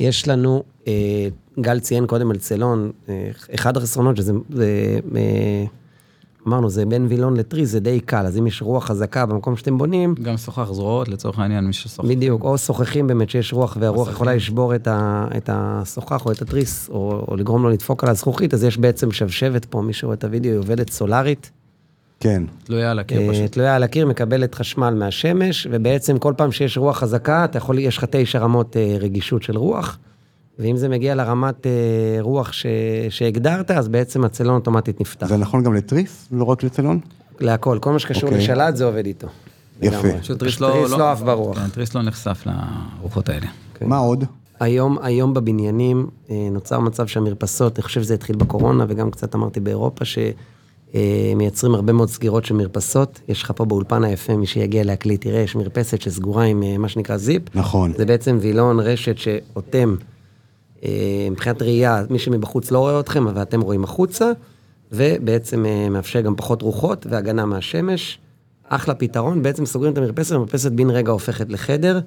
יש לנו, אה, גל ציין קודם על צלון, אה, אחד החסרונות שזה, זה, אה, אמרנו, זה בין וילון לטרי, זה די קל, אז אם יש רוח חזקה במקום שאתם בונים,
גם שוחח זרועות לצורך העניין, מי ששוחח.
בדיוק, או שוחחים באמת שיש רוח, והרוח יכולה לשבור את, ה, את השוחח או את התריס, או, או לגרום לו לדפוק על הזכוכית, אז יש בעצם שבשבת פה, מי שרואה את הוידאו, היא עובדת סולארית.
כן.
תלויה על הקיר
אה,
פשוט.
תלויה על הקיר, מקבלת חשמל מהשמש, ובעצם כל פעם שיש רוח חזקה, אתה יכול, יש לך תשע רמות אה, רגישות של רוח, ואם זה מגיע לרמת אה, רוח ש, שהגדרת, אז בעצם הצלון אוטומטית נפתח.
זה נכון גם לתריס, לא רק לצלון?
להכל, כל מה שקשור
אוקיי.
לשלט זה עובד איתו.
יפה.
לגמרי.
פשוט תריס לא,
תריס לא עף ברוח.
כן, תריס לא נחשף לרוחות האלה.
כן.
מה עוד?
היום, היום בבניינים אה, נוצר מצב שהמרפסות, אני חושב שזה התחיל בקורונה וגם קצת אמרתי באירופה, שמייצרים הרבה מאוד סגירות של מרפסות. יש לך פה באולפן היפה, מי שיגיע להקליט, תראה, יש מרפסת שסגורה עם אה, מה שנקרא זיפ.
נכון.
זה בעצם וילון רשת שאוטם, אה, מבחינת ראייה, מי שמבחוץ לא רואה אתכם, אבל אתם רואים החוצה, ובעצם אה, מאפשר גם פחות רוחות והגנה מהשמש. אחלה פתרון, בעצם סוגרים את המרפסת, המרפסת בן רגע הופכת לחדר.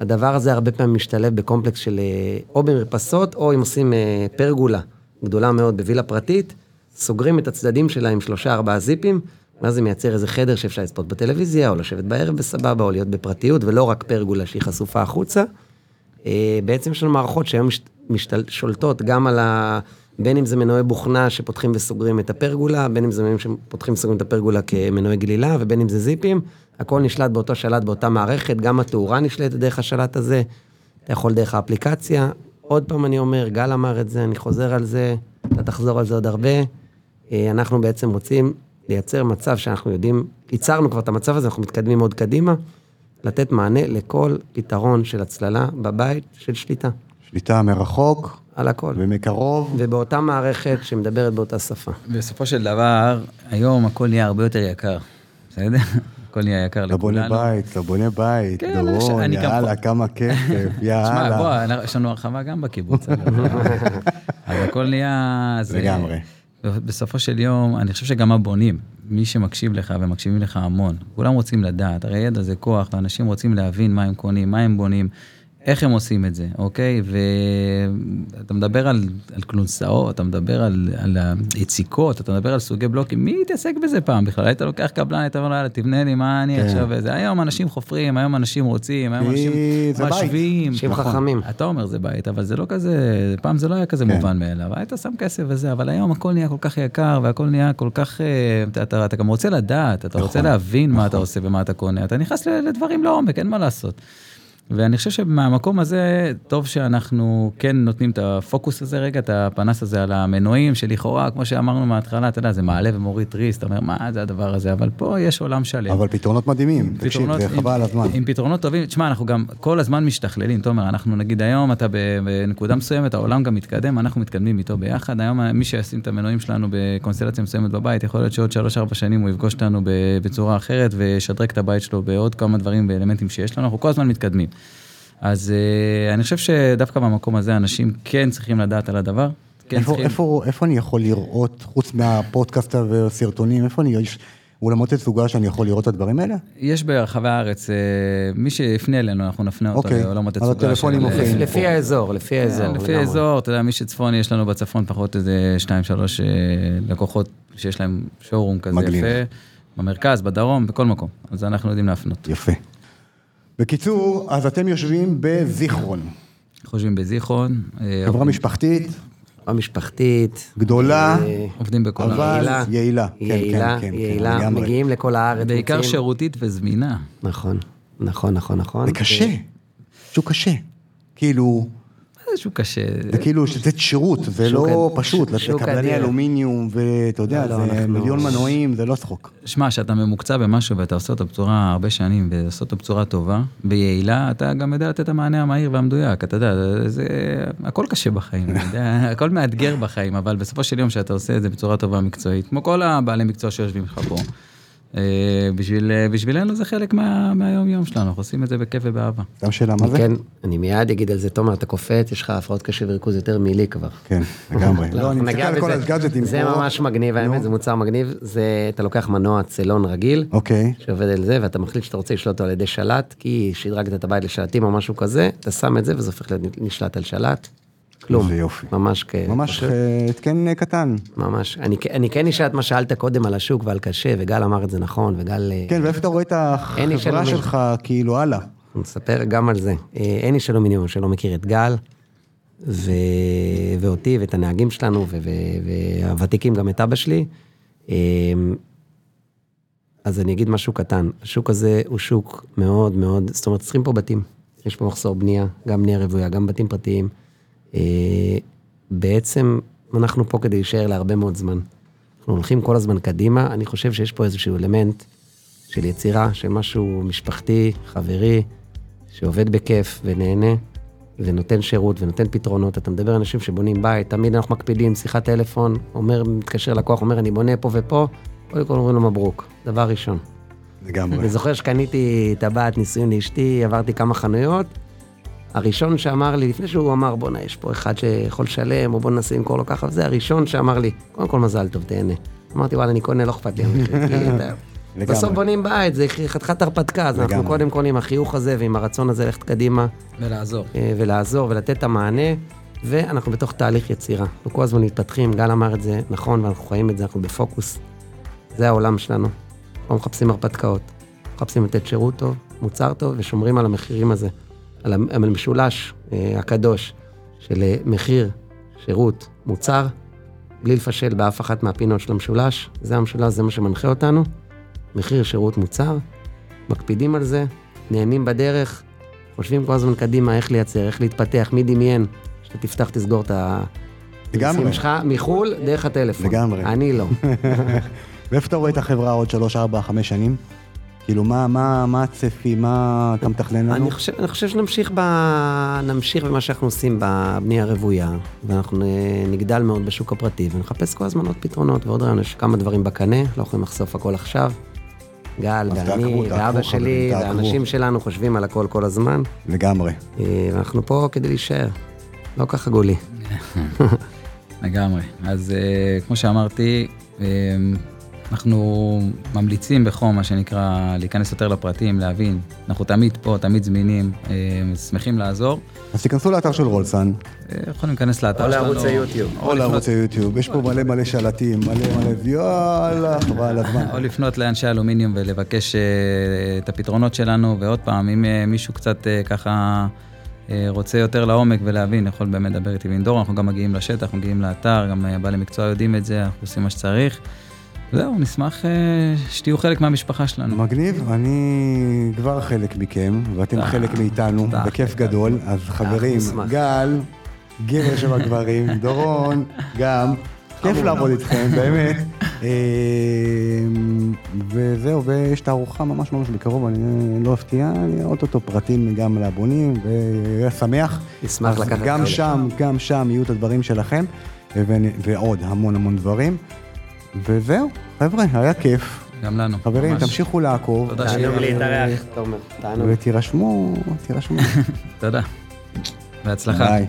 הדבר הזה הרבה פעמים משתלב בקומפלקס של אה, או במרפסות, או אם עושים אה, פרגולה גדולה מאוד בווילה פרטית, סוגרים את הצדדים שלה עם שלושה ארבעה זיפים, ואז זה מייצר איזה חדר שאפשר לצפות בטלוויזיה, או לשבת בערב בסבבה, או להיות בפרטיות, ולא רק פרגולה שהיא חשופה החוצה. אה, בעצם יש לנו מערכות שהיום משת- משתל- שולטות גם על ה... בין אם זה מנועי בוכנה שפותחים וסוגרים את הפרגולה, בין אם זה מנועים שפותחים וסוגרים את הפרגולה כמנועי גלילה, ובין אם זה זיפים, הכל נשלט באותו שלט באותה מערכת, גם התאורה נשלטת דרך השלט הזה, אתה יכול דרך האפליקציה. עוד פעם אני אומר, גל אמר את זה, אני חוזר על זה, אתה תחזור על זה עוד הרבה. אה, אנחנו בעצם רוצים לייצר מצב שאנחנו יודעים, ייצרנו כבר את המצב הזה, אנחנו מתקדמים עוד קדימה, לתת מענה לכל פתרון של הצללה בבית של שליטה,
שליטה מרחוק
על הכל.
ומקרוב.
ובאותה מערכת שמדברת באותה שפה.
בסופו של דבר, היום הכל נהיה הרבה יותר יקר, בסדר? הכל נהיה יקר
אתה בונה
לכולנו.
בית, אתה בונה בית,
כן,
דורון, יאללה. כמה כסף,
תשמע,
יאללה.
בוא, אנחנו- יש לנו הרחבה גם בקיבוץ. אז הכל נהיה... זה-
לגמרי.
בסופו של יום, אני חושב שגם הבונים, מי שמקשיב לך ומקשיבים לך המון, כולם רוצים לדעת, הרי ידע זה כוח, ואנשים רוצים להבין מה הם קונים, מה הם בונים, איך הם עושים את זה, אוקיי? ואתה מדבר על, על כלונסאות, אתה מדבר על, על היציקות, אתה מדבר על סוגי בלוקים, מי התעסק בזה פעם בכלל? היית לוקח קבלן, היית אומר לו, יאללה, תבנה לי, מה אני
כן.
עכשיו... וזה. היום אנשים חופרים, היום אנשים רוצים, היום
כי
אנשים
זה בית.
משווים.
אנשים
נכון.
חכמים.
אתה אומר זה בית, אבל זה לא כזה, פעם זה לא היה כזה
כן.
מובן מאליו, היית שם כסף וזה, אבל היום הכל נהיה כל כך יקר, והכל נהיה כל כך, אה, אתה, אתה, אתה גם רוצה לדעת, אתה רוצה
נכון,
להבין מה אתה
נכון.
עושה ומה אתה קונה, אתה נכנס לדברים לעומק, אין מה לעשות. ואני חושב שמהמקום הזה, טוב שאנחנו כן נותנים את הפוקוס הזה רגע, את הפנס הזה על המנועים, שלכאורה, כמו שאמרנו מההתחלה, אתה יודע, זה מעלה ומוריד תריס, אתה אומר, מה זה הדבר הזה, אבל פה יש עולם שלם.
אבל פתרונות מדהימים, תקשיב, זה חבל על הזמן.
עם פתרונות טובים, תשמע, אנחנו גם כל הזמן משתכללים, תומר, אנחנו נגיד היום, אתה בנקודה מסוימת, העולם גם מתקדם, אנחנו מתקדמים איתו ביחד. היום מי שישים את המנועים שלנו בקונסטלציה מסוימת בבית, יכול להיות שעוד 3-4 שנים הוא יפגוש אותנו בצורה אחרת וישדרג את הבית שלו בעוד כמה דברים ואלמנטים שיש לנו, אנחנו כל הזמן מתקדמים. אז אה, אני חושב שדווקא במקום הזה אנשים כן צריכים לדעת על הדבר. כן
איפה,
צריכים...
איפה, איפה אני יכול לראות, חוץ מהפודקאסט והסרטונים, איפה אני, יש אולמות תצוגה שאני יכול לראות את הדברים האלה?
יש ברחבי הארץ, אה, מי שיפנה אלינו, אנחנו נפנה אותו
אוקיי,
לעולמות
אז
התצוגה.
הטלפונים
של-
מופיעים.
לפי האזור, לפי האזור.
כן, לפי
לגמרי.
האזור, אתה יודע, מי שצפוני, יש לנו בצפון פחות איזה 2-3 לקוחות שיש להם שואורום כזה
מגניב.
יפה, במרכז, בדרום, בכל מקום. אז אנחנו יודעים להפנות.
יפה. בקיצור, אז אתם יושבים בזיכרון,
חושבים בזיכרון, אה,
חברה משפחתית,
המשפחתית.
גדולה,
אה,
עובדים בכל
אבל
הארץ.
יעילה,
יעילה.
יעילה,
כן, כן, כן,
יעילה. מגיעים לכל הארץ.
בעיקר שירותית וזמינה.
נכון, נכון, נכון, נכון.
זה קשה, שוק קשה. כאילו,
משהו קשה.
זה כאילו לתת שירות, זה לא פשוט, לקבלני. אלומיניום, ואתה יודע,
לא, לא,
זה
אנחנו-
מיליון מנועים, זה לא צחוק.
שמע, כשאתה ממוקצע במשהו ואתה עושה אותו בצורה הרבה שנים, ועושה אותו בצורה טובה ויעילה, אתה גם יודע לתת את המענה המהיר והמדויק, אתה יודע, זה, הכל קשה בחיים, יודע, הכל מאתגר בחיים, אבל בסופו של יום שאתה עושה את זה בצורה טובה מקצועית, כמו כל הבעלי מקצוע שיושבים לך פה, בשביל, אה, בשבילנו זה חלק מה, מהיום-יום שלנו, אנחנו עושים את זה בכיף ובאהבה.
סתם שאלה, מה זה?
כן, אני מיד אגיד על זה, תומר, אתה קופץ, יש לך הפרעות קשב וריכוז יותר מלי כבר.
כן, לגמרי.
לא,
אני
אנחנו
מסתכל על כל. הגאדג'טים
זה. ממש מגניב, האמת, זה מוצר מגניב. זה, אתה לוקח מנוע צלון רגיל,
אוקיי,
שעובד על זה, ואתה מחליט שאתה רוצה לשלוט אותו על ידי שלט, כי שדרגת את הבית לשלטים או משהו כזה, אתה שם את זה וזה הופך להיות נשלט על שלט. כלום.
איזה יופי.
ממש כ...
ממש אה, התקן אה, קטן.
ממש. אני, אני כן אשאל את מה שאלת קודם על השוק ועל קשה, וגל אמר את זה נכון, וגל... אה,
כן, ואיפה אתה רואה את החברה. שלך, כאילו, הלאה.
אני אספר גם על זה. אין איש אלומיניום שלא מכיר את גל, ו... ואותי ואת הנהגים שלנו, ו... ו... והוותיקים גם את אבא שלי. אז אני אגיד משהו קטן. השוק הזה הוא שוק מאוד מאוד, זאת אומרת, צריכים פה בתים. יש פה מחסור בנייה, גם בנייה רוויה, גם בתים פרטיים. אה, בעצם אנחנו פה כדי להישאר להרבה מאוד זמן. אנחנו הולכים כל הזמן קדימה, אני חושב שיש פה איזשהו אלמנט של יצירה, של משהו משפחתי, חברי, שעובד בכיף ונהנה, ונותן שירות ונותן פתרונות. אתה מדבר אנשים שבונים בית, תמיד אנחנו מקפידים, שיחת טלפון, אומר, מתקשר לקוח, אומר, אני בונה פה ופה, קודם כל אומרים לו מברוק, דבר ראשון.
לגמרי.
אני זוכר שקניתי טבעת נישואין לאשתי, עברתי כמה חנויות. הראשון שאמר לי, לפני שהוא אמר, בואנה, יש פה אחד שיכול לשלם, או בוא ננסה למכור לו ככה, זה הראשון שאמר לי, קודם כל מזל טוב, תהנה. אמרתי, וואלה, אני קונה, לא אכפת לי
לגמרי.
בסוף בונים בית, זה חתיכת הרפתקה, אז אנחנו. קודם כל עם החיוך הזה ועם הרצון הזה ללכת קדימה
ולעזור.
אה, ולעזור ולתת את המענה, ואנחנו בתוך תהליך יצירה. אנחנו כל הזמן מתפתחים, גל אמר את זה נכון, ואנחנו חיים את זה, אנחנו בפוקוס. זה העולם שלנו. אנחנו לא מחפשים הרפתקאות. מחפשים לתת שירות טוב, מוצר טוב, ושומרים על המחירים הזה. על המ- על המשולש אה, הקדוש של אה, מחיר, שירות, מוצר, בלי לפשל באף אחת מהפינות של המשולש. זה המשולש, זה מה שמנחה אותנו. מחיר, שירות, מוצר. מקפידים על זה, נהנים בדרך, חושבים כל הזמן קדימה איך לייצר, איך להתפתח, מי דמיין שאתה תפתח, תסגור את ה...
לגמרי.
שלך מחו"ל, דרך הטלפון.
לגמרי.
אני לא.
ואיפה אתה רואה את החברה עוד שלוש, ארבע, חמש שנים? כאילו, מה, מה, מה הצפי, מה אתה מתכנן לנו?
אני חושב, אני חושב שנמשיך ב... נמשיך במה שאנחנו עושים בבנייה הרוויה, ואנחנו נגדל מאוד בשוק הפרטי, ונחפש כל הזמן עוד פתרונות ועוד רעיון. יש כמה דברים בקנה, לא יכולים לחשוף הכל עכשיו. גל ואני, ואבא שלי. והאנשים שלנו חושבים על הכל כל הזמן,
לגמרי.
אה, ואנחנו פה כדי להישאר. לא ככה גולי.
לגמרי. אז uh, כמו שאמרתי, um, אנחנו ממליצים בחום, מה שנקרא, להיכנס יותר לפרטים, להבין. אנחנו תמיד פה, תמיד זמינים, um, שמחים לעזור.
אז תיכנסו לאתר של רולסן,
Uh, יכולים להיכנס לאתר
או
שלנו.
לערוץ היוטיוב.
או לערוץ היוטיוב, יש פה מלא מלא שלטים, מלא מלא, יאללה, חבל הזמן.
או לפנות לאנשי אלומיניום ולבקש uh, את הפתרונות שלנו, ועוד פעם, אם מישהו קצת ככה רוצה יותר לעומק ולהבין, יכול באמת לדבר איתי ועם דור, אנחנו גם מגיעים לשטח, מגיעים לאתר, גם בעלי מקצוע יודעים את זה, אנחנו עושים מה שצריך. זהו, נשמח אה, שתהיו חלק מהמשפחה שלנו.
מגניב, אני כבר חלק מכם, ואתם חלק מאיתנו, בכיף. גדול. אז חברים. גל, גבר של הגברים, דורון, גם, כיף לעבוד איתכם, באמת. אה, וזהו, ויש תערוכה ממש ממש בקרוב, אני לא אפתיע, אני אוטוטו פרטים גם לבונים, ויהיה שמח.
נשמח לקחת
גם. שם, גם שם יהיו את הדברים שלכם, ועוד המון המון דברים. וזהו, חבר'ה, היה כיף.
גם לנו.
חברים,
ממש.
תמשיכו לעקוב.
תודה
תענוג
שהגעתם.
להתארח, תומר. תענוג.
ותירשמו, תירשמו.
תודה. בהצלחה.
ביי.